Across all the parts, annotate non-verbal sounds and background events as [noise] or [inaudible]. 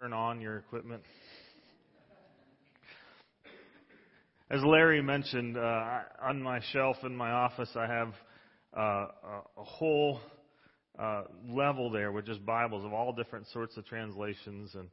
turn on your equipment. As Larry mentioned, uh, on my shelf in my office, I have uh, a, whole uh, level there with just Bibles of all different sorts of translations, and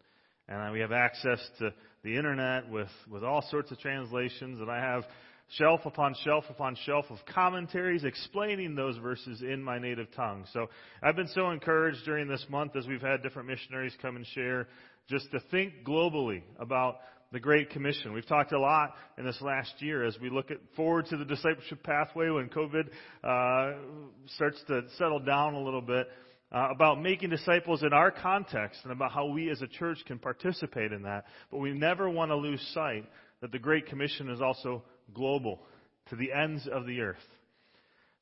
and we have access to the internet with with all sorts of translations, and I have shelf upon shelf upon shelf of commentaries explaining those verses in my native tongue. So I've been so encouraged during this month as we've had different missionaries come and share just to think globally about the Great Commission. We've talked a lot in this last year as we look at forward to the discipleship pathway when COVID uh, starts to settle down a little bit. Uh, about making disciples in our context and about how we as a church can participate in that. But we never want to lose sight that the Great Commission is also global, to the ends of the earth.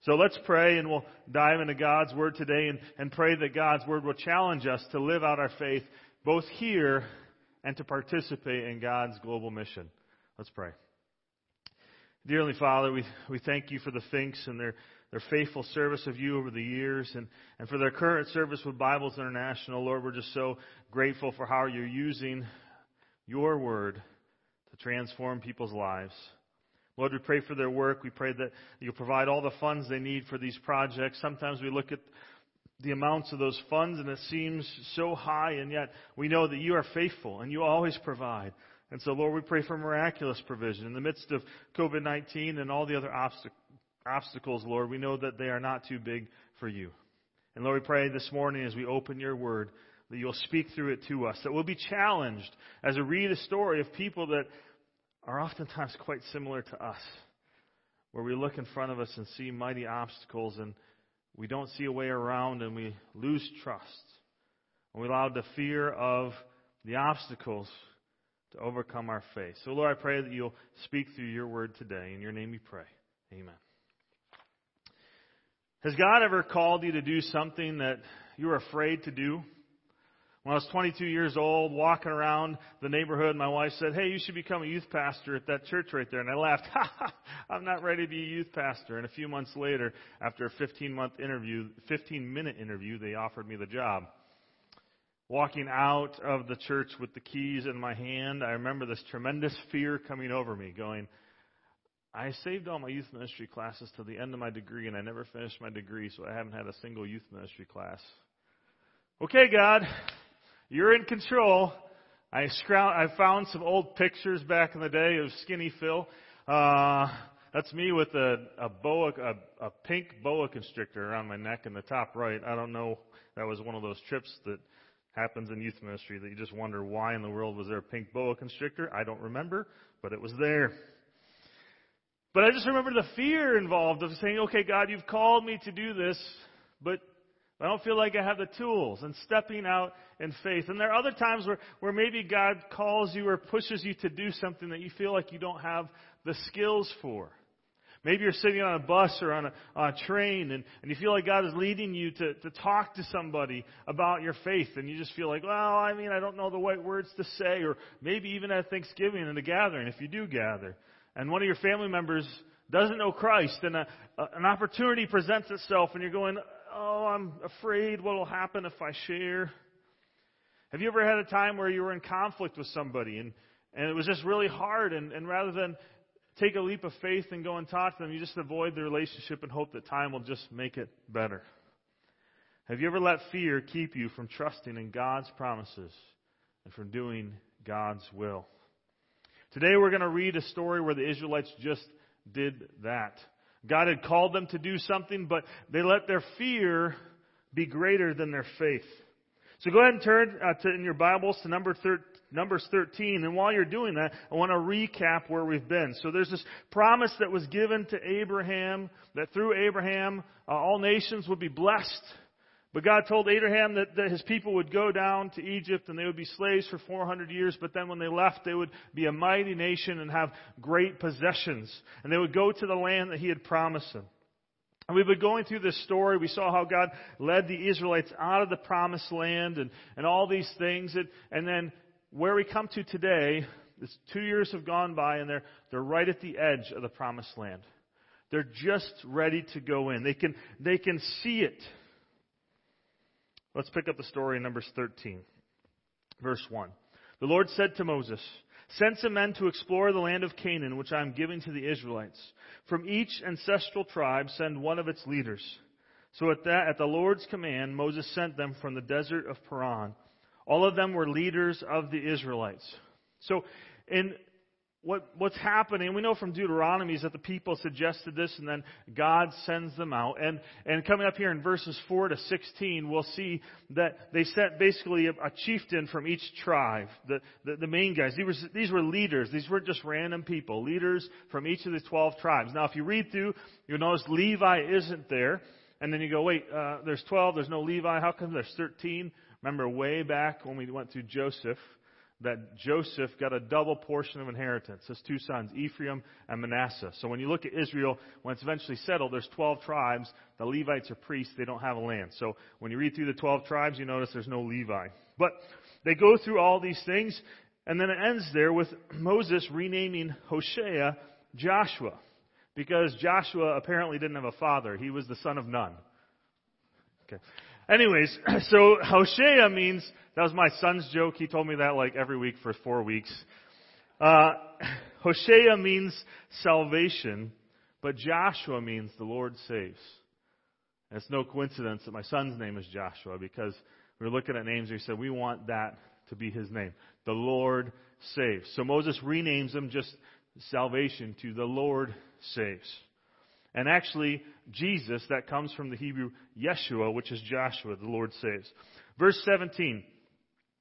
So let's pray and we'll dive into God's Word today and, and pray that God's Word will challenge us to live out our faith both here and to participate in God's global mission. Let's pray. Dearly Father, we, we thank you for the Finks and their, their faithful service of you over the years and, and for their current service with Bibles International. Lord, we're just so grateful for how you're using your word to transform people's lives. Lord, we pray for their work. We pray that you'll provide all the funds they need for these projects. Sometimes we look at the amounts of those funds and it seems so high, and yet we know that you are faithful and you always provide. And so, Lord, we pray for miraculous provision. In the midst of COVID 19 and all the other obstac- obstacles, Lord, we know that they are not too big for you. And Lord, we pray this morning as we open your word that you'll speak through it to us, that we'll be challenged as we read a story of people that are oftentimes quite similar to us, where we look in front of us and see mighty obstacles and we don't see a way around and we lose trust. And we allow the fear of the obstacles to overcome our faith. So, Lord, I pray that you'll speak through your word today. In your name we pray. Amen. Has God ever called you to do something that you were afraid to do? When I was 22 years old, walking around the neighborhood, my wife said, Hey, you should become a youth pastor at that church right there. And I laughed, Ha [laughs] ha, I'm not ready to be a youth pastor. And a few months later, after a 15 month interview, 15 minute interview, they offered me the job. Walking out of the church with the keys in my hand, I remember this tremendous fear coming over me, going, I saved all my youth ministry classes to the end of my degree, and I never finished my degree, so I haven't had a single youth ministry class. Okay, God, you're in control. I, I found some old pictures back in the day of Skinny Phil. Uh, that's me with a, a boa, a, a pink boa constrictor around my neck in the top right. I don't know. That was one of those trips that happens in youth ministry that you just wonder why in the world was there a pink boa constrictor. I don't remember, but it was there. But I just remember the fear involved of saying, okay, God, you've called me to do this, but I don't feel like I have the tools and stepping out in faith. And there are other times where, where maybe God calls you or pushes you to do something that you feel like you don't have the skills for. Maybe you're sitting on a bus or on a, on a train and, and you feel like God is leading you to, to talk to somebody about your faith and you just feel like, well, I mean, I don't know the right words to say or maybe even at Thanksgiving in a gathering if you do gather. And one of your family members doesn't know Christ and a, a, an opportunity presents itself and you're going, oh, I'm afraid what will happen if I share. Have you ever had a time where you were in conflict with somebody and, and it was just really hard and, and rather than take a leap of faith and go and talk to them, you just avoid the relationship and hope that time will just make it better? Have you ever let fear keep you from trusting in God's promises and from doing God's will? Today we're going to read a story where the Israelites just did that. God had called them to do something, but they let their fear be greater than their faith. So go ahead and turn uh, to, in your Bibles to number thir- Numbers 13. And while you're doing that, I want to recap where we've been. So there's this promise that was given to Abraham that through Abraham, uh, all nations would be blessed. But God told Abraham that, that his people would go down to Egypt and they would be slaves for 400 years, but then when they left, they would be a mighty nation and have great possessions. And they would go to the land that he had promised them. And we've been going through this story. We saw how God led the Israelites out of the promised land and, and all these things. And, and then where we come to today, is two years have gone by and they're, they're right at the edge of the promised land. They're just ready to go in. They can, they can see it. Let's pick up the story in Numbers 13. Verse 1. The Lord said to Moses, Send some men to explore the land of Canaan, which I am giving to the Israelites. From each ancestral tribe, send one of its leaders. So at that, at the Lord's command, Moses sent them from the desert of Paran. All of them were leaders of the Israelites. So in what, what's happening, we know from Deuteronomy is that the people suggested this and then God sends them out. And, and coming up here in verses 4 to 16, we'll see that they sent basically a, a chieftain from each tribe, the, the, the main guys. These were, these were leaders. These weren't just random people. Leaders from each of the 12 tribes. Now, if you read through, you'll notice Levi isn't there. And then you go, wait, uh, there's 12, there's no Levi. How come there's 13? Remember way back when we went through Joseph, that Joseph got a double portion of inheritance. His two sons, Ephraim and Manasseh. So when you look at Israel, when it's eventually settled, there's 12 tribes. The Levites are priests. They don't have a land. So when you read through the 12 tribes, you notice there's no Levi. But they go through all these things, and then it ends there with Moses renaming Hoshea Joshua. Because Joshua apparently didn't have a father. He was the son of none. Okay. Anyways, [clears throat] so Hoshea means, that was my son's joke. He told me that like every week for four weeks. Uh, [laughs] Hoshea means salvation, but Joshua means the Lord saves. And it's no coincidence that my son's name is Joshua because we were looking at names and he said, we want that to be his name. The Lord saves. So Moses renames him just salvation to the Lord saves. And actually, Jesus, that comes from the Hebrew Yeshua, which is Joshua, the Lord saves. Verse 17.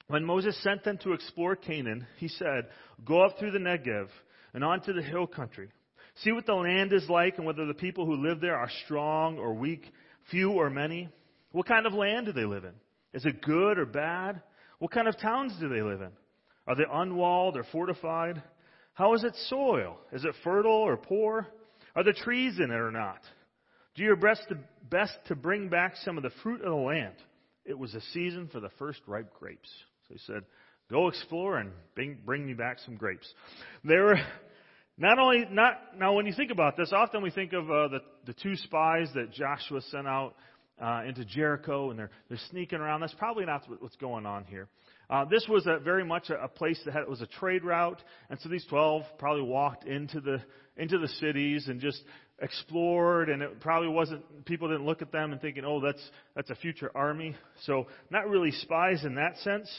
When Moses sent them to explore Canaan, he said, Go up through the Negev and on to the hill country. See what the land is like and whether the people who live there are strong or weak, few or many. What kind of land do they live in? Is it good or bad? What kind of towns do they live in? Are they unwalled or fortified? How is its soil? Is it fertile or poor? Are there trees in it or not? Do your best to, best to bring back some of the fruit of the land. It was a season for the first ripe grapes. So he said, Go explore and bring, bring me back some grapes. There were not only not now when you think about this, often we think of uh, the the two spies that Joshua sent out uh, into Jericho, and they're they're sneaking around. That's probably not what's going on here. Uh, this was a, very much a, a place that had, was a trade route, and so these twelve probably walked into the into the cities and just explored, and it probably wasn't people didn't look at them and thinking, oh, that's that's a future army. So not really spies in that sense,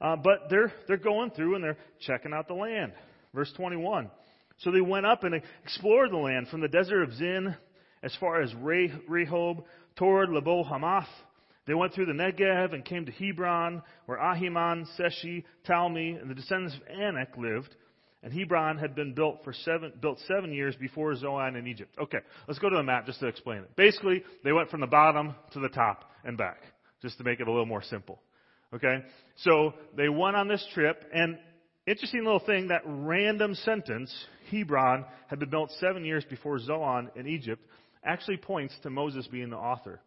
uh, but they're they're going through and they're checking out the land. Verse 21. So they went up and explored the land from the desert of Zin as far as Rehob toward Lebo Hamath they went through the Negev and came to Hebron, where Ahiman, Sheshai, Talmai, and the descendants of Anak lived. And Hebron had been built for seven, built seven years before Zoan in Egypt. Okay, let's go to the map just to explain it. Basically, they went from the bottom to the top and back, just to make it a little more simple. Okay? So, they went on this trip, and interesting little thing, that random sentence, Hebron had been built seven years before Zoan in Egypt, actually points to Moses being the author.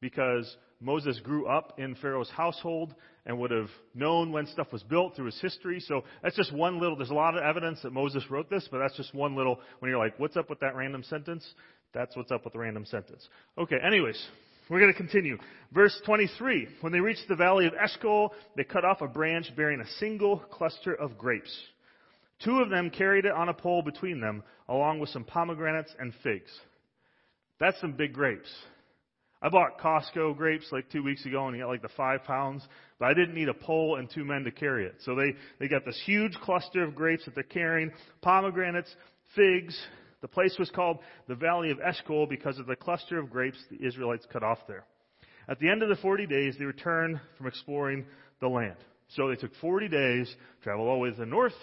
Because Moses grew up in Pharaoh's household and would have known when stuff was built through his history. So that's just one little, there's a lot of evidence that Moses wrote this, but that's just one little, when you're like, what's up with that random sentence? That's what's up with the random sentence. Okay, anyways, we're going to continue. Verse 23. When they reached the valley of Eshcol, they cut off a branch bearing a single cluster of grapes. Two of them carried it on a pole between them, along with some pomegranates and figs. That's some big grapes. I bought Costco grapes like two weeks ago and you got like the five pounds, but I didn't need a pole and two men to carry it. So they, they got this huge cluster of grapes that they're carrying, pomegranates, figs. The place was called the Valley of Eshcol because of the cluster of grapes the Israelites cut off there. At the end of the 40 days, they returned from exploring the land. So they took 40 days, traveled all the way to the north,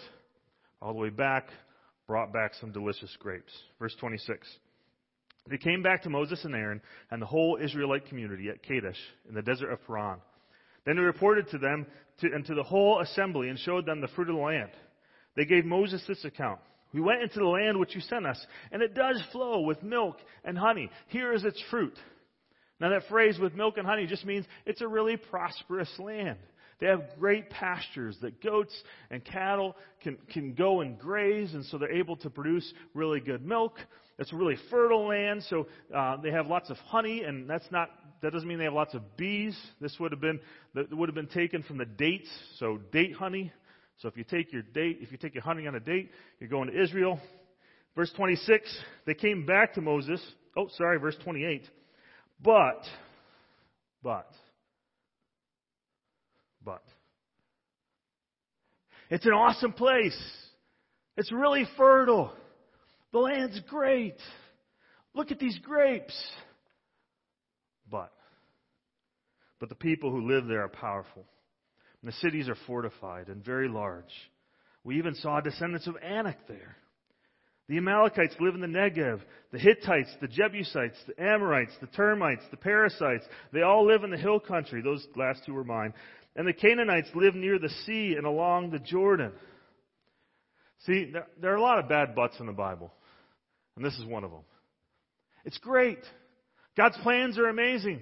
all the way back, brought back some delicious grapes. Verse 26. They came back to Moses and Aaron and the whole Israelite community at Kadesh in the desert of Paran. Then they reported to them to, and to the whole assembly and showed them the fruit of the land. They gave Moses this account. We went into the land which you sent us, and it does flow with milk and honey. Here is its fruit. Now that phrase with milk and honey just means it's a really prosperous land. They have great pastures that goats and cattle can, can go and graze, and so they're able to produce really good milk. It's really fertile land, so uh, they have lots of honey, and that's not that doesn't mean they have lots of bees. This would have been that would have been taken from the dates, so date honey. So if you take your date, if you take your honey on a date, you're going to Israel. Verse 26, they came back to Moses. Oh, sorry, verse 28. But, but, but. It's an awesome place. It's really fertile. The land's great. Look at these grapes. But, but the people who live there are powerful. And the cities are fortified and very large. We even saw descendants of Anak there. The Amalekites live in the Negev. The Hittites, the Jebusites, the Amorites, the Termites, the parasites, they all live in the hill country. Those last two were mine. And the Canaanites live near the sea and along the Jordan. See, there, are a lot of bad butts in the Bible. And this is one of them. It's great. God's plans are amazing.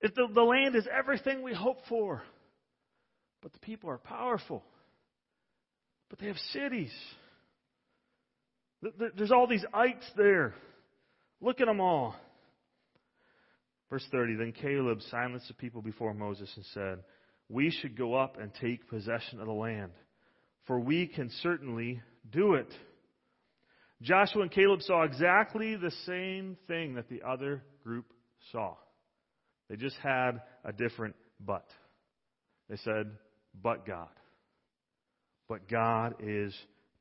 If the, the land is everything we hope for. But the people are powerful. But they have cities. There's all these ites there. Look at them all. Verse 30 Then Caleb silenced the people before Moses and said, We should go up and take possession of the land, for we can certainly do it. Joshua and Caleb saw exactly the same thing that the other group saw. They just had a different but. They said, but God. But God is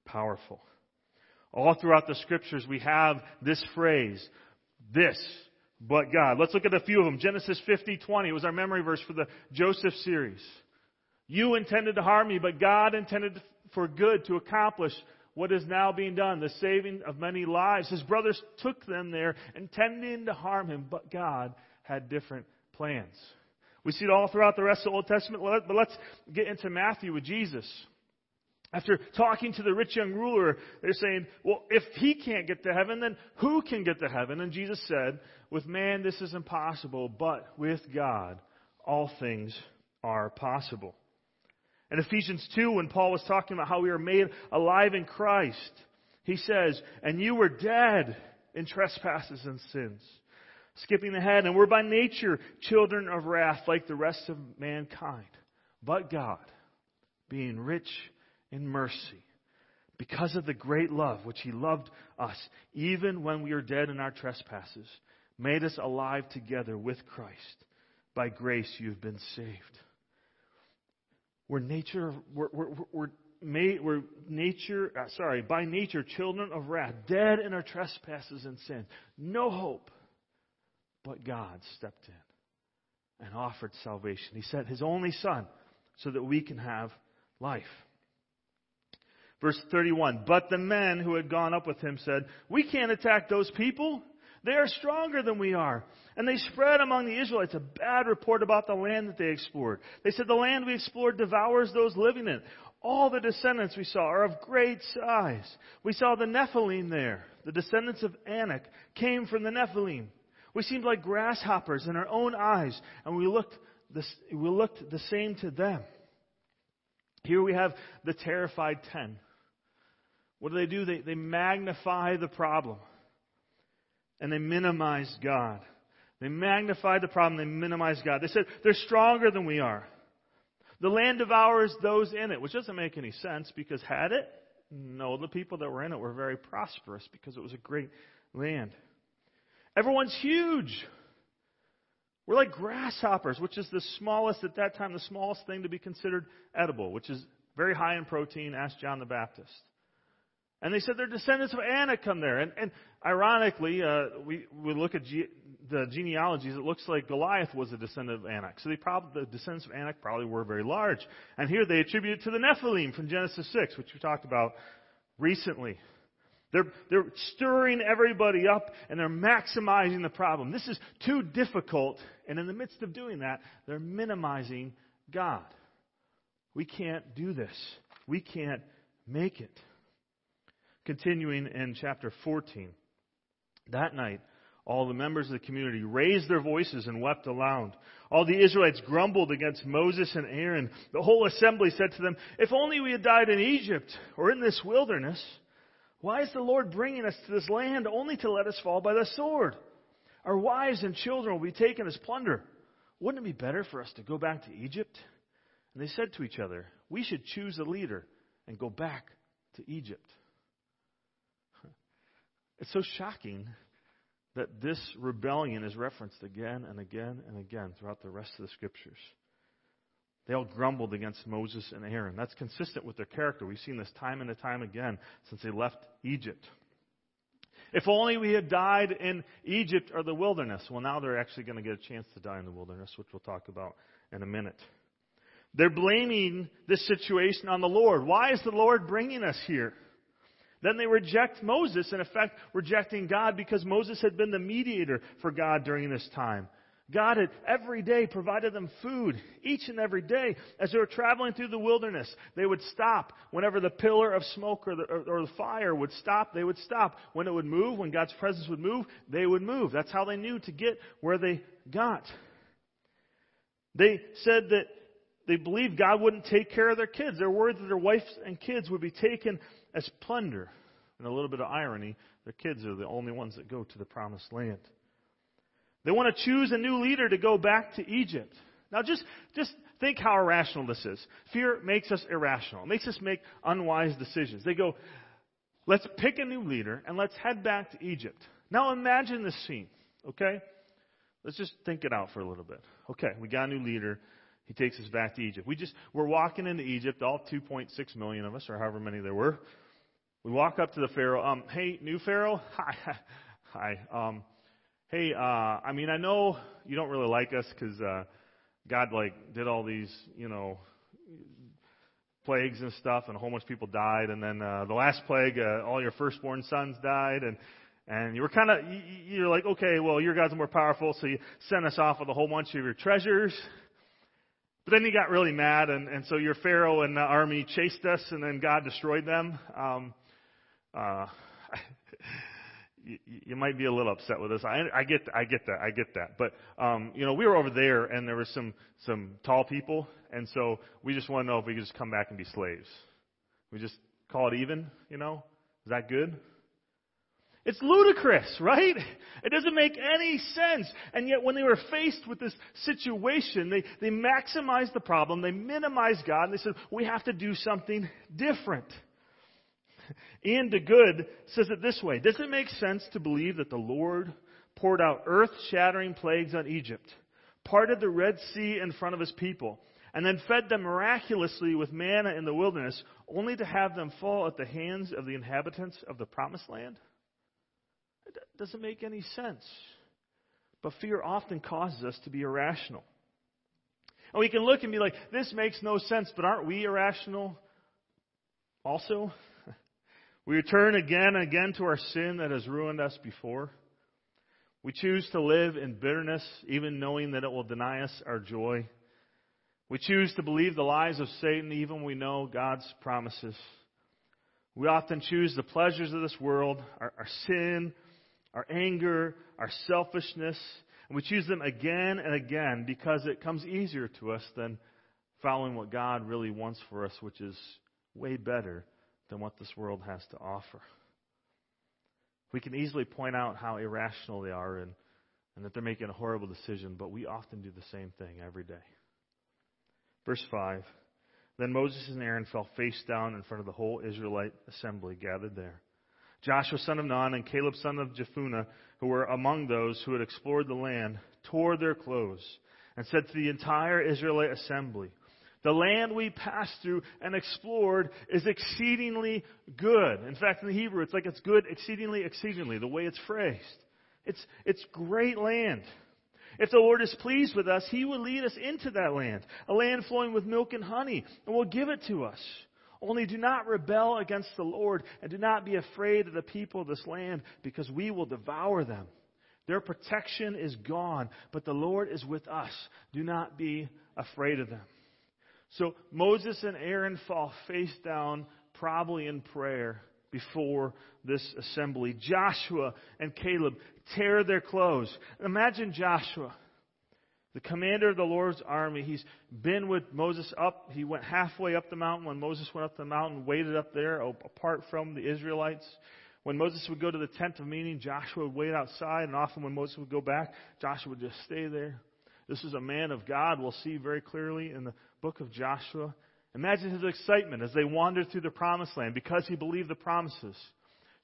powerful. All throughout the scriptures, we have this phrase, this, but God. Let's look at a few of them. Genesis 50, 20 was our memory verse for the Joseph series. You intended to harm me, but God intended for good to accomplish what is now being done, the saving of many lives. His brothers took them there, intending to harm him, but God had different plans. We see it all throughout the rest of the Old Testament, but let's get into Matthew with Jesus. After talking to the rich young ruler, they're saying, well, if he can't get to heaven, then who can get to heaven? And Jesus said, with man this is impossible, but with God all things are possible. In Ephesians 2, when Paul was talking about how we are made alive in Christ, he says, and you were dead in trespasses and sins. Skipping ahead, and we're by nature children of wrath like the rest of mankind. But God, being rich in mercy, because of the great love which He loved us, even when we were dead in our trespasses, made us alive together with Christ. By grace you've been saved. We're nature, we're, we're, we're, made, we're nature, uh, sorry, by nature children of wrath, dead in our trespasses and sins. No hope. But God stepped in and offered salvation. He sent His only Son so that we can have life. Verse 31, but the men who had gone up with him said, we can't attack those people. They are stronger than we are. And they spread among the Israelites a bad report about the land that they explored. They said, The land we explored devours those living in it. All the descendants we saw are of great size. We saw the Nephilim there. The descendants of Anak came from the Nephilim. We seemed like grasshoppers in our own eyes, and we looked the, we looked the same to them. Here we have the terrified ten. What do they do? They, they magnify the problem and they minimize God. They magnify the problem, they minimize God. They said, they're stronger than we are. The land devours those in it, which doesn't make any sense because had it? No, the people that were in it were very prosperous because it was a great land. Everyone's huge. We're like grasshoppers, which is the smallest, at that time, the smallest thing to be considered edible, which is very high in protein. Ask John the Baptist. And they said they're descendants of Anak come there. And, and ironically, uh, we, we look at ge- the genealogies, it looks like Goliath was a descendant of Anak. So probably, the descendants of Anak probably were very large. And here they attribute it to the Nephilim from Genesis 6, which we talked about recently. They're, they're stirring everybody up and they're maximizing the problem. This is too difficult. And in the midst of doing that, they're minimizing God. We can't do this. We can't make it. Continuing in chapter 14. That night, all the members of the community raised their voices and wept aloud. All the Israelites grumbled against Moses and Aaron. The whole assembly said to them, If only we had died in Egypt or in this wilderness. Why is the Lord bringing us to this land only to let us fall by the sword? Our wives and children will be taken as plunder. Wouldn't it be better for us to go back to Egypt? And they said to each other, We should choose a leader and go back to Egypt. It's so shocking that this rebellion is referenced again and again and again throughout the rest of the scriptures. They all grumbled against Moses and Aaron. That's consistent with their character. We've seen this time and time again since they left Egypt. If only we had died in Egypt or the wilderness. Well, now they're actually going to get a chance to die in the wilderness, which we'll talk about in a minute. They're blaming this situation on the Lord. Why is the Lord bringing us here? Then they reject Moses, in effect, rejecting God because Moses had been the mediator for God during this time. God had every day provided them food, each and every day. As they were traveling through the wilderness, they would stop. Whenever the pillar of smoke or the, or, or the fire would stop, they would stop. When it would move, when God's presence would move, they would move. That's how they knew to get where they got. They said that they believed God wouldn't take care of their kids. They're worried that their wives and kids would be taken as plunder. And a little bit of irony, their kids are the only ones that go to the promised land. They want to choose a new leader to go back to Egypt. Now just, just think how irrational this is. Fear makes us irrational. It makes us make unwise decisions. They go, let's pick a new leader and let's head back to Egypt. Now imagine this scene, okay? Let's just think it out for a little bit. Okay, we got a new leader. He takes us back to Egypt. We just, we're walking into Egypt, all 2.6 million of us, or however many there were. We walk up to the Pharaoh. Um, hey, new Pharaoh. [laughs] Hi. Hi. Um, hey, uh, I mean, I know you don't really like us because uh, God like did all these, you know, plagues and stuff, and a whole bunch of people died. And then uh, the last plague, uh, all your firstborn sons died, and and you were kind of you're like, okay, well, your God's more powerful, so you sent us off with a whole bunch of your treasures. But then he got really mad, and, and so your Pharaoh and the army chased us, and then God destroyed them. Um, uh, [laughs] you, you might be a little upset with us. I, I get, I get that, I get that. But um, you know, we were over there, and there were some some tall people, and so we just want to know if we could just come back and be slaves. We just call it even, you know? Is that good? It's ludicrous, right? It doesn't make any sense. And yet when they were faced with this situation, they, they maximized the problem, they minimized God, and they said, we have to do something different. Iain Duguid says it this way Does it make sense to believe that the Lord poured out earth shattering plagues on Egypt, parted the Red Sea in front of his people, and then fed them miraculously with manna in the wilderness, only to have them fall at the hands of the inhabitants of the promised land? It doesn't make any sense. But fear often causes us to be irrational. And we can look and be like, this makes no sense, but aren't we irrational also? We return again and again to our sin that has ruined us before. We choose to live in bitterness, even knowing that it will deny us our joy. We choose to believe the lies of Satan, even when we know God's promises. We often choose the pleasures of this world, our, our sin, our anger, our selfishness, and we choose them again and again because it comes easier to us than following what God really wants for us, which is way better than what this world has to offer. We can easily point out how irrational they are and, and that they're making a horrible decision, but we often do the same thing every day. Verse 5 Then Moses and Aaron fell face down in front of the whole Israelite assembly gathered there. Joshua son of Nun and Caleb son of Jephunneh, who were among those who had explored the land, tore their clothes and said to the entire Israelite assembly, the land we passed through and explored is exceedingly good. In fact, in the Hebrew, it's like it's good exceedingly, exceedingly, the way it's phrased. It's, it's great land. If the Lord is pleased with us, He will lead us into that land, a land flowing with milk and honey, and will give it to us. Only do not rebel against the Lord, and do not be afraid of the people of this land, because we will devour them. Their protection is gone, but the Lord is with us. Do not be afraid of them. So Moses and Aaron fall face down, probably in prayer, before this assembly. Joshua and Caleb tear their clothes. Imagine Joshua, the commander of the Lord's army. He's been with Moses up. He went halfway up the mountain when Moses went up the mountain, waited up there apart from the Israelites. When Moses would go to the tent of meeting, Joshua would wait outside, and often when Moses would go back, Joshua would just stay there. This is a man of God, we'll see very clearly in the book of Joshua. Imagine his excitement as they wandered through the promised land because he believed the promises.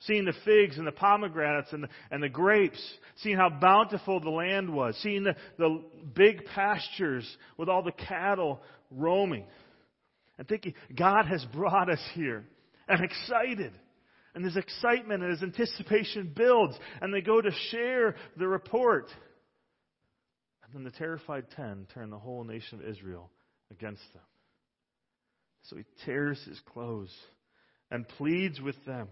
Seeing the figs and the pomegranates and the, and the grapes, seeing how bountiful the land was, seeing the, the big pastures with all the cattle roaming, and thinking, God has brought us here. And excited. And his excitement and his anticipation builds, and they go to share the report. And then the terrified ten turn the whole nation of Israel against them. So he tears his clothes and pleads with them.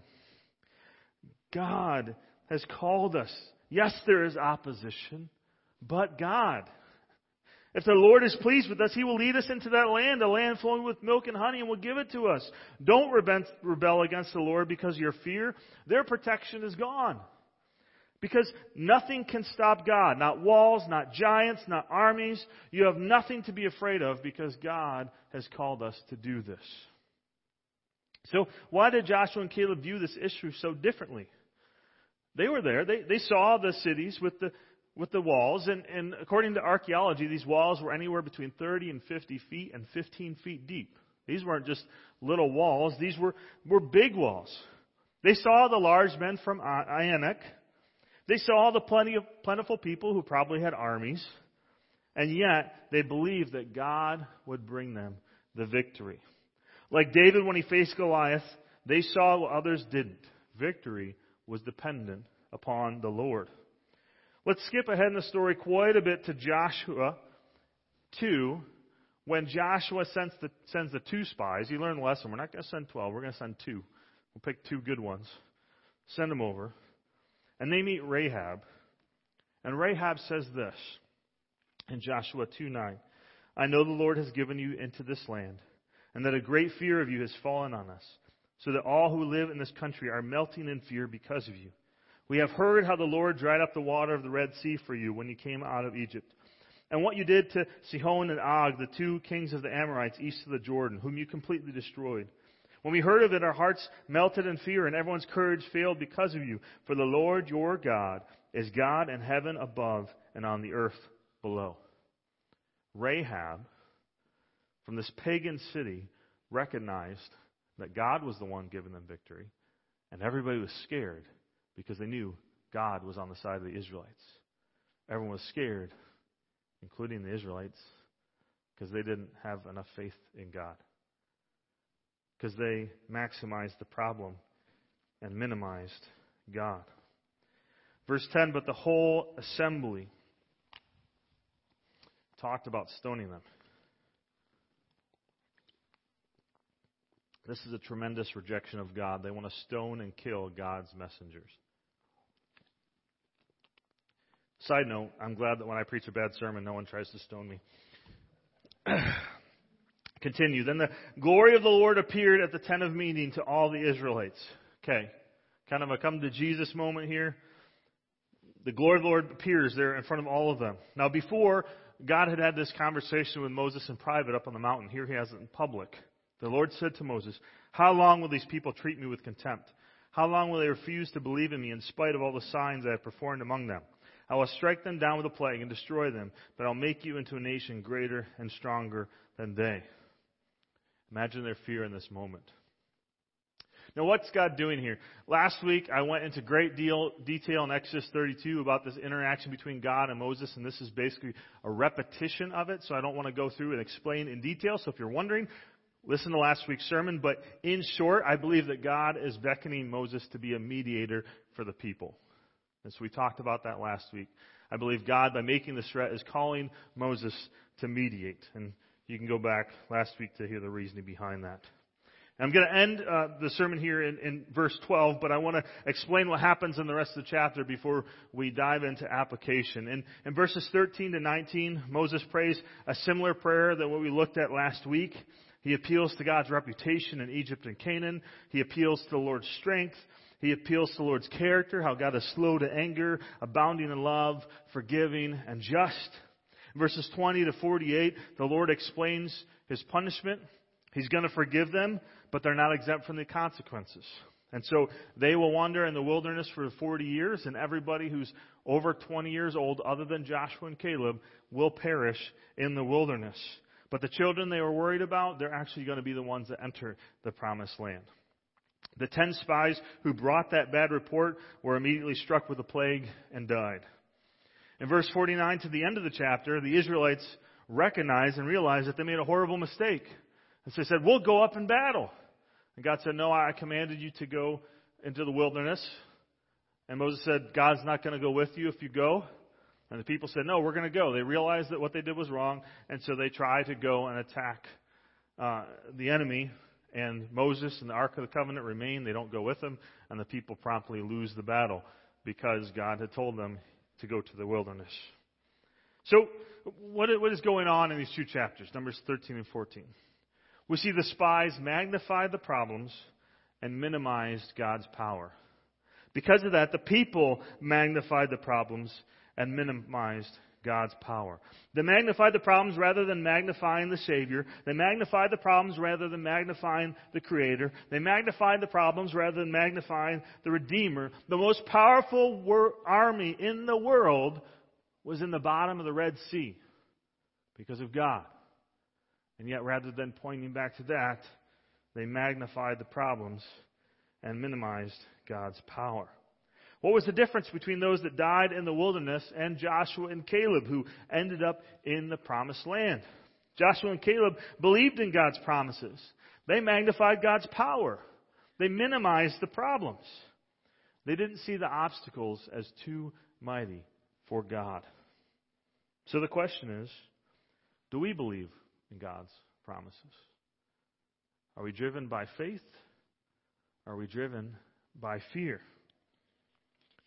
God has called us. Yes, there is opposition, but God. If the Lord is pleased with us, He will lead us into that land, a land flowing with milk and honey, and will give it to us. Don't rebel against the Lord because your fear, their protection is gone. Because nothing can stop God. Not walls, not giants, not armies. You have nothing to be afraid of because God has called us to do this. So, why did Joshua and Caleb view this issue so differently? They were there. They, they saw the cities with the, with the walls, and, and according to archaeology, these walls were anywhere between 30 and 50 feet and 15 feet deep. These weren't just little walls, these were, were big walls. They saw the large men from Anak. They saw the plenty of, plentiful people who probably had armies. And yet, they believed that God would bring them the victory. Like David when he faced Goliath, they saw what others didn't. Victory was dependent upon the Lord. Let's skip ahead in the story quite a bit to Joshua 2, when Joshua sends the, sends the two spies. You learn the lesson. We're not going to send 12, we're going to send two. We'll pick two good ones. Send them over. And they meet Rahab. And Rahab says this in Joshua 2 9. I know the Lord has given you into this land, and that a great fear of you has fallen on us, so that all who live in this country are melting in fear because of you. We have heard how the Lord dried up the water of the Red Sea for you when you came out of Egypt. And what you did to Sihon and Og, the two kings of the Amorites east of the Jordan, whom you completely destroyed. When we heard of it, our hearts melted in fear, and everyone's courage failed because of you. For the Lord your God is God in heaven above and on the earth below. Rahab, from this pagan city, recognized that God was the one giving them victory, and everybody was scared because they knew God was on the side of the Israelites. Everyone was scared, including the Israelites, because they didn't have enough faith in God. Because they maximized the problem and minimized God. Verse 10 But the whole assembly talked about stoning them. This is a tremendous rejection of God. They want to stone and kill God's messengers. Side note, I'm glad that when I preach a bad sermon, no one tries to stone me. [clears throat] Continue. Then the glory of the Lord appeared at the tent of meeting to all the Israelites. Okay. Kind of a come to Jesus moment here. The glory of the Lord appears there in front of all of them. Now, before, God had had this conversation with Moses in private up on the mountain. Here he has it in public. The Lord said to Moses, How long will these people treat me with contempt? How long will they refuse to believe in me in spite of all the signs I have performed among them? I will strike them down with a plague and destroy them, but I'll make you into a nation greater and stronger than they. Imagine their fear in this moment. Now, what's God doing here? Last week, I went into great deal, detail in Exodus 32 about this interaction between God and Moses, and this is basically a repetition of it, so I don't want to go through and explain in detail. So if you're wondering, listen to last week's sermon. But in short, I believe that God is beckoning Moses to be a mediator for the people. And so we talked about that last week. I believe God, by making this threat, is calling Moses to mediate. And you can go back last week to hear the reasoning behind that. I'm going to end uh, the sermon here in, in verse 12, but I want to explain what happens in the rest of the chapter before we dive into application. In, in verses 13 to 19, Moses prays a similar prayer than what we looked at last week. He appeals to God's reputation in Egypt and Canaan. He appeals to the Lord's strength. He appeals to the Lord's character, how God is slow to anger, abounding in love, forgiving, and just. Verses 20 to 48, the Lord explains his punishment. He's going to forgive them, but they're not exempt from the consequences. And so they will wander in the wilderness for 40 years, and everybody who's over 20 years old, other than Joshua and Caleb, will perish in the wilderness. But the children they were worried about, they're actually going to be the ones that enter the promised land. The ten spies who brought that bad report were immediately struck with a plague and died. In verse 49 to the end of the chapter, the Israelites recognized and realized that they made a horrible mistake. And so they said, We'll go up in battle. And God said, No, I commanded you to go into the wilderness. And Moses said, God's not going to go with you if you go. And the people said, No, we're going to go. They realized that what they did was wrong, and so they tried to go and attack uh, the enemy. And Moses and the Ark of the Covenant remain. They don't go with them, and the people promptly lose the battle because God had told them to go to the wilderness. So, what is going on in these two chapters, Numbers 13 and 14? We see the spies magnified the problems and minimized God's power. Because of that, the people magnified the problems and minimized God's power. They magnified the problems rather than magnifying the Savior. They magnified the problems rather than magnifying the Creator. They magnified the problems rather than magnifying the Redeemer. The most powerful wor- army in the world was in the bottom of the Red Sea because of God. And yet, rather than pointing back to that, they magnified the problems and minimized God's power. What was the difference between those that died in the wilderness and Joshua and Caleb, who ended up in the promised land? Joshua and Caleb believed in God's promises. They magnified God's power. They minimized the problems. They didn't see the obstacles as too mighty for God. So the question is do we believe in God's promises? Are we driven by faith? Are we driven by fear?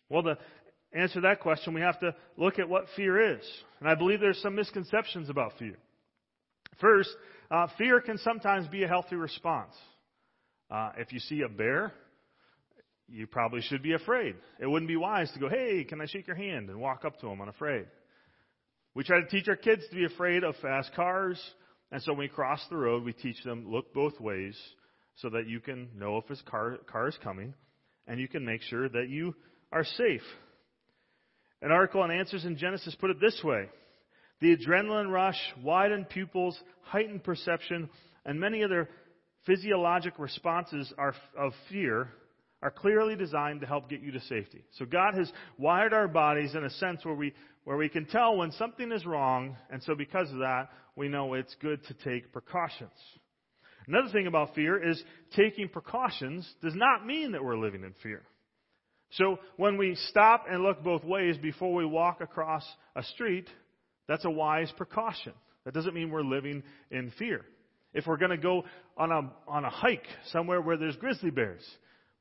Well, to answer that question, we have to look at what fear is. And I believe there's some misconceptions about fear. First, uh, fear can sometimes be a healthy response. Uh, if you see a bear, you probably should be afraid. It wouldn't be wise to go, hey, can I shake your hand and walk up to him unafraid. We try to teach our kids to be afraid of fast cars, and so when we cross the road, we teach them look both ways so that you can know if his car, car is coming, and you can make sure that you are safe. An article on Answers in Genesis put it this way The adrenaline rush, widened pupils, heightened perception, and many other physiologic responses are, of fear are clearly designed to help get you to safety. So God has wired our bodies in a sense where we, where we can tell when something is wrong, and so because of that, we know it's good to take precautions. Another thing about fear is taking precautions does not mean that we're living in fear. So when we stop and look both ways before we walk across a street, that's a wise precaution. That doesn't mean we're living in fear. If we're going to go on a, on a hike somewhere where there's grizzly bears,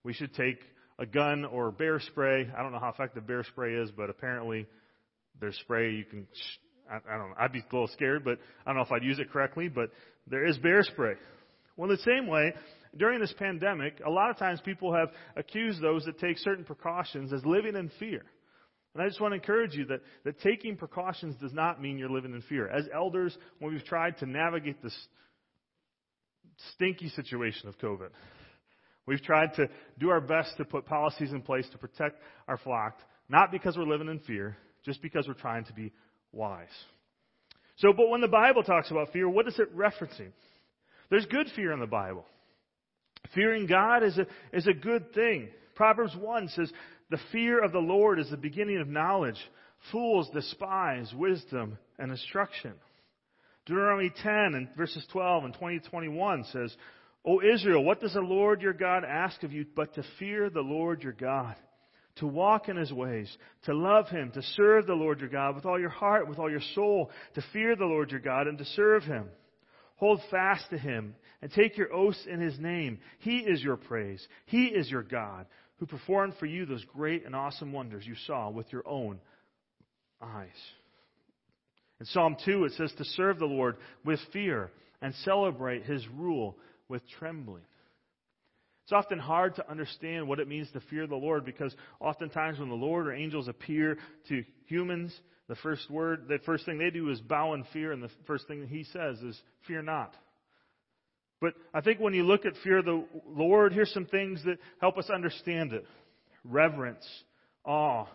we should take a gun or bear spray. I don't know how effective bear spray is, but apparently there's spray you can. I, I don't know. I'd be a little scared, but I don't know if I'd use it correctly. But there is bear spray. Well, the same way, during this pandemic, a lot of times people have accused those that take certain precautions as living in fear. And I just want to encourage you that, that taking precautions does not mean you're living in fear. As elders, when we've tried to navigate this stinky situation of COVID, we've tried to do our best to put policies in place to protect our flock, not because we're living in fear, just because we're trying to be wise. So, but when the Bible talks about fear, what is it referencing? There's good fear in the Bible. Fearing God is a, is a good thing. Proverbs 1 says, The fear of the Lord is the beginning of knowledge. Fools despise wisdom and instruction. Deuteronomy 10 and verses 12 and 20 to 21 says, O Israel, what does the Lord your God ask of you but to fear the Lord your God? to walk in his ways, to love him, to serve the Lord your God with all your heart, with all your soul, to fear the Lord your God and to serve him. Hold fast to him and take your oaths in his name. He is your praise. He is your God who performed for you those great and awesome wonders you saw with your own eyes. In Psalm 2, it says to serve the Lord with fear and celebrate his rule with trembling. It's often hard to understand what it means to fear the Lord because oftentimes when the Lord or angels appear to humans, the first word, the first thing they do is bow in fear, and the first thing he says is, Fear not. But I think when you look at fear of the Lord, here's some things that help us understand it reverence, awe,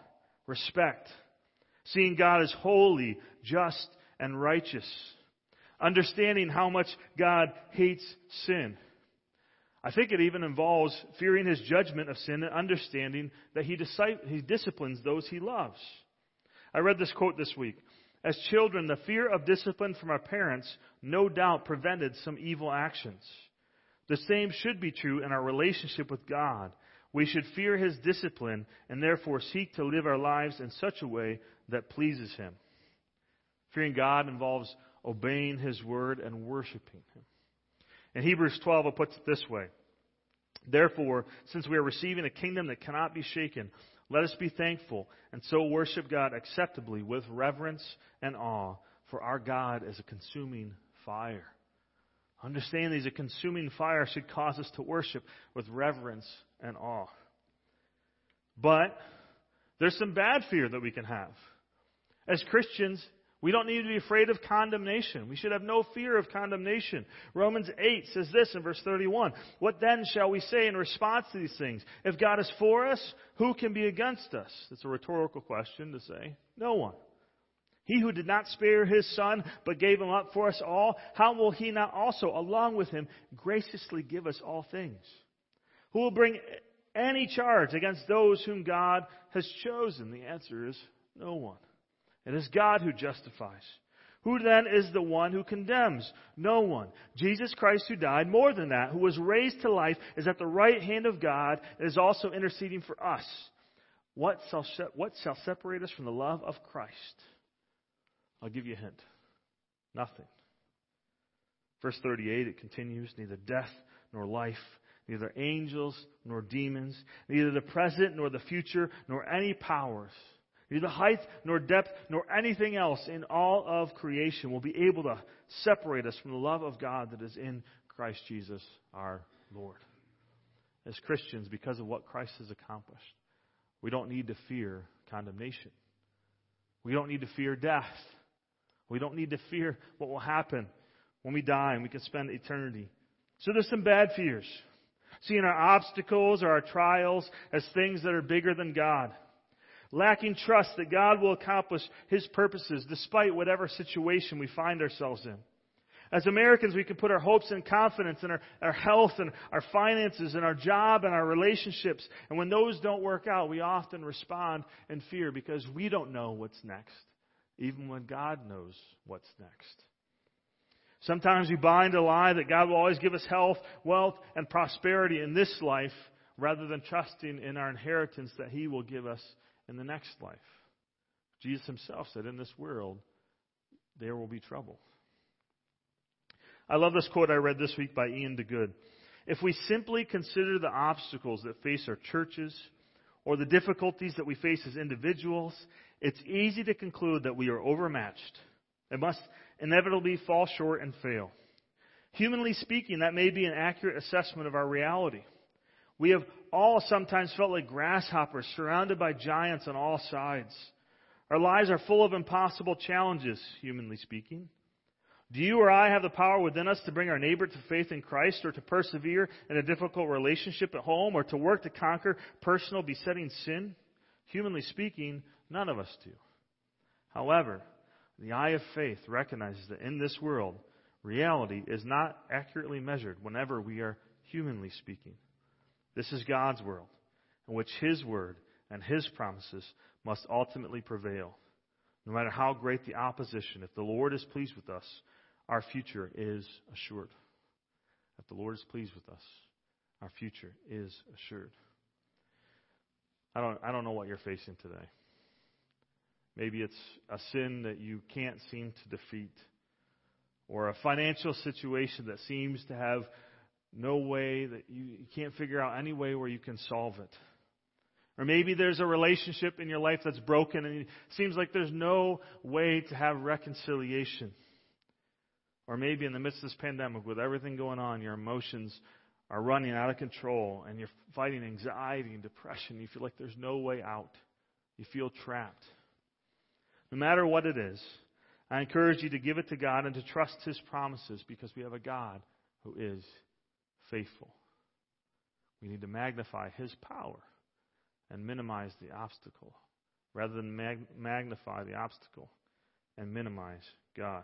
respect, seeing God as holy, just, and righteous, understanding how much God hates sin. I think it even involves fearing his judgment of sin and understanding that he, he disciplines those he loves. I read this quote this week. As children, the fear of discipline from our parents no doubt prevented some evil actions. The same should be true in our relationship with God. We should fear His discipline and therefore seek to live our lives in such a way that pleases Him. Fearing God involves obeying His word and worshiping Him. In Hebrews 12, it puts it this way. Therefore, since we are receiving a kingdom that cannot be shaken, let us be thankful and so worship God acceptably with reverence and awe, for our God is a consuming fire. Understand these, a consuming fire should cause us to worship with reverence and awe. But there's some bad fear that we can have. As Christians, we don't need to be afraid of condemnation. We should have no fear of condemnation. Romans 8 says this in verse 31. What then shall we say in response to these things? If God is for us, who can be against us? It's a rhetorical question to say. No one. He who did not spare his son, but gave him up for us all, how will he not also, along with him, graciously give us all things? Who will bring any charge against those whom God has chosen? The answer is no one. It is God who justifies. Who then is the one who condemns? No one. Jesus Christ who died, more than that, who was raised to life, is at the right hand of God and is also interceding for us. What shall, what shall separate us from the love of Christ? I'll give you a hint. Nothing. Verse 38, it continues neither death nor life, neither angels nor demons, neither the present nor the future, nor any powers Neither height nor depth nor anything else in all of creation will be able to separate us from the love of God that is in Christ Jesus our Lord. As Christians, because of what Christ has accomplished, we don't need to fear condemnation. We don't need to fear death. We don't need to fear what will happen when we die and we can spend eternity. So there's some bad fears. Seeing our obstacles or our trials as things that are bigger than God lacking trust that God will accomplish His purposes despite whatever situation we find ourselves in. As Americans, we can put our hopes and confidence in our, our health and our finances and our job and our relationships. And when those don't work out, we often respond in fear because we don't know what's next, even when God knows what's next. Sometimes we bind a lie that God will always give us health, wealth, and prosperity in this life rather than trusting in our inheritance that He will give us in the next life. Jesus himself said, In this world, there will be trouble. I love this quote I read this week by Iain Duguid. If we simply consider the obstacles that face our churches or the difficulties that we face as individuals, it's easy to conclude that we are overmatched and must inevitably fall short and fail. Humanly speaking, that may be an accurate assessment of our reality. We have all sometimes felt like grasshoppers surrounded by giants on all sides. Our lives are full of impossible challenges, humanly speaking. Do you or I have the power within us to bring our neighbor to faith in Christ or to persevere in a difficult relationship at home or to work to conquer personal besetting sin? Humanly speaking, none of us do. However, the eye of faith recognizes that in this world, reality is not accurately measured whenever we are humanly speaking. This is God's world, in which His word and His promises must ultimately prevail. No matter how great the opposition, if the Lord is pleased with us, our future is assured. If the Lord is pleased with us, our future is assured. I don't, I don't know what you're facing today. Maybe it's a sin that you can't seem to defeat, or a financial situation that seems to have no way that you, you can't figure out any way where you can solve it. Or maybe there's a relationship in your life that's broken and it seems like there's no way to have reconciliation. Or maybe in the midst of this pandemic, with everything going on, your emotions are running out of control and you're fighting anxiety and depression. You feel like there's no way out. You feel trapped. No matter what it is, I encourage you to give it to God and to trust His promises because we have a God who is faithful. We need to magnify His power and minimize the obstacle rather than mag- magnify the obstacle and minimize God.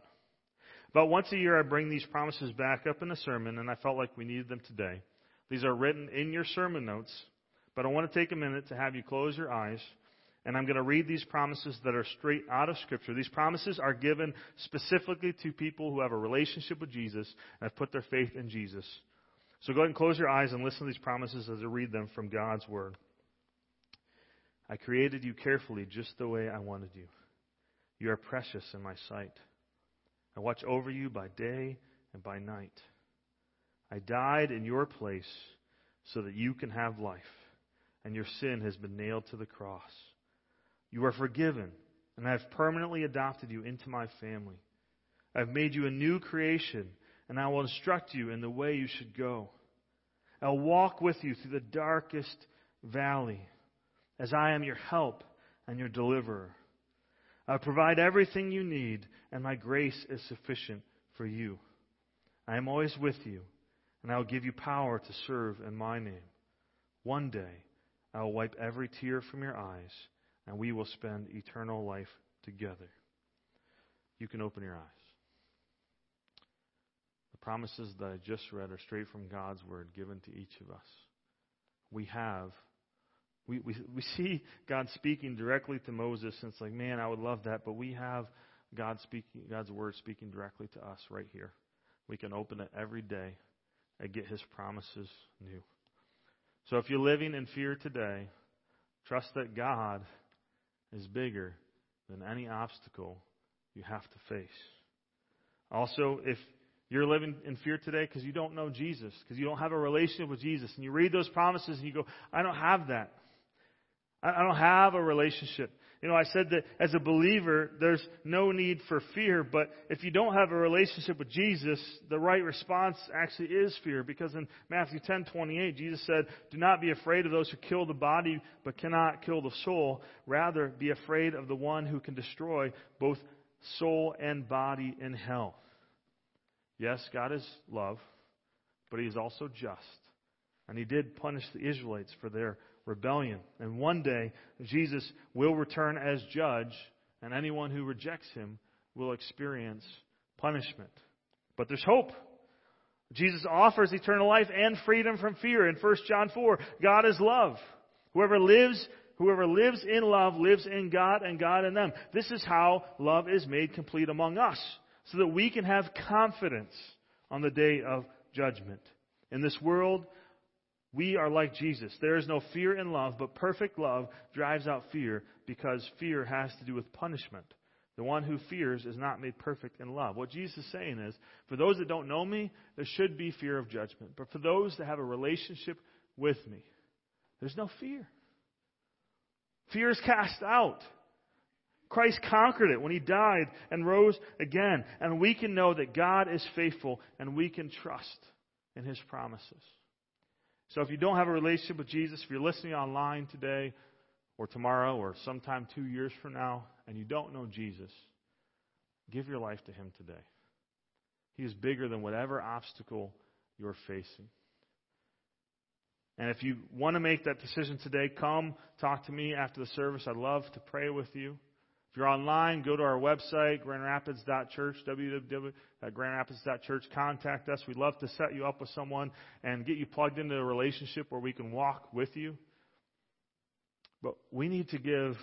About once a year, I bring these promises back up in a sermon, and I felt like we needed them today. These are written in your sermon notes, but I want to take a minute to have you close your eyes, and I'm going to read these promises that are straight out of Scripture. These promises are given specifically to people who have a relationship with Jesus and have put their faith in Jesus. So go ahead and close your eyes and listen to these promises as I read them from God's Word. I created you carefully just the way I wanted you. You are precious in my sight. I watch over you by day and by night. I died in your place so that you can have life, and your sin has been nailed to the cross. You are forgiven, and I have permanently adopted you into my family. I have made you a new creation, and I will instruct you in the way you should go. I'll walk with you through the darkest valley, as I am your help and your deliverer. I provide everything you need, and my grace is sufficient for you. I am always with you, and I will give you power to serve in my name. One day, I will wipe every tear from your eyes, and we will spend eternal life together. You can open your eyes. Promises that I just read are straight from God's Word given to each of us. We have we, we, we [laughs] see God speaking directly to Moses, and it's like, man, I would love that, but we have God speaking, God's word speaking directly to us right here. We can open it every day and get his promises new. So if you're living in fear today, trust that God is bigger than any obstacle you have to face. Also, if you're living in fear today because you don't know Jesus, because you don't have a relationship with Jesus, and you read those promises and you go, I don't have that. I don't have a relationship. You know, I said that as a believer, there's no need for fear, but if you don't have a relationship with Jesus, the right response actually is fear, because in Matthew 10, 28, Jesus said, Do not be afraid of those who kill the body, but cannot kill the soul. Rather, be afraid of the one who can destroy both soul and body in hell. Yes, God is love, but He is also just. And He did punish the Israelites for their rebellion. And one day, Jesus will return as judge, and anyone who rejects him will experience punishment. But there's hope. Jesus offers eternal life and freedom from fear. In 1 John 4, God is love. Whoever lives Whoever lives in love lives in God and God in them. This is how love is made complete among us, so that we can have confidence on the day of judgment. In this world, we are like Jesus. There is no fear in love, but perfect love drives out fear because fear has to do with punishment. The one who fears is not made perfect in love. What Jesus is saying is, for those that don't know me, there should be fear of judgment. But for those that have a relationship with me, there's no fear. Fear is cast out. Christ conquered it when he died and rose again. And we can know that God is faithful and we can trust in his promises. So if you don't have a relationship with Jesus, if you're listening online today or tomorrow or sometime two years from now and you don't know Jesus, give your life to Him today. He is bigger than whatever obstacle you're facing. And if you want to make that decision today, come talk to me after the service. I'd love to pray with you. If you're online, go to our website, grandrapids.church, www.grandrapids.church. Uh, Contact us. We'd love to set you up with someone and get you plugged into a relationship where we can walk with you. But we need to give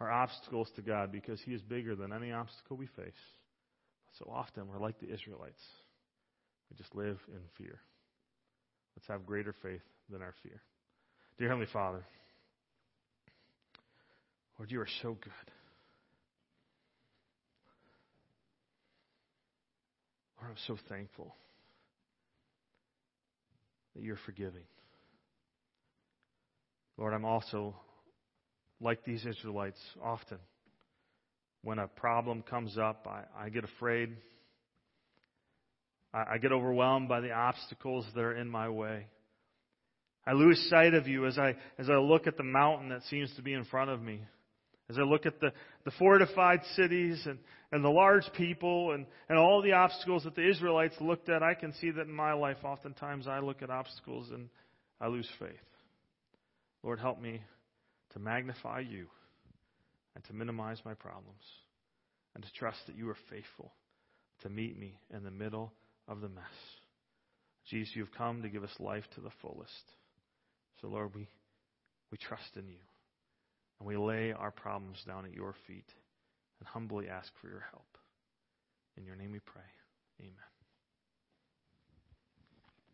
our obstacles to God because He is bigger than any obstacle we face. So often we're like the Israelites. We just live in fear. Let's have greater faith than our fear. Dear Heavenly Father, Lord, you are so good. Lord, I'm so thankful that you're forgiving. Lord, I'm also like these Israelites often. When a problem comes up, I, I get afraid. I, I get overwhelmed by the obstacles that are in my way. I lose sight of you as I, as I look at the mountain that seems to be in front of me. As I look at the, the fortified cities and, and the large people and, and all the obstacles that the Israelites looked at, I can see that in my life, oftentimes I look at obstacles and I lose faith. Lord, help me to magnify you and to minimize my problems and to trust that you are faithful to meet me in the middle of the mess. Jesus, you've come to give us life to the fullest. So, Lord, we, we trust in you. And we lay our problems down at your feet and humbly ask for your help. In your name we pray. Amen.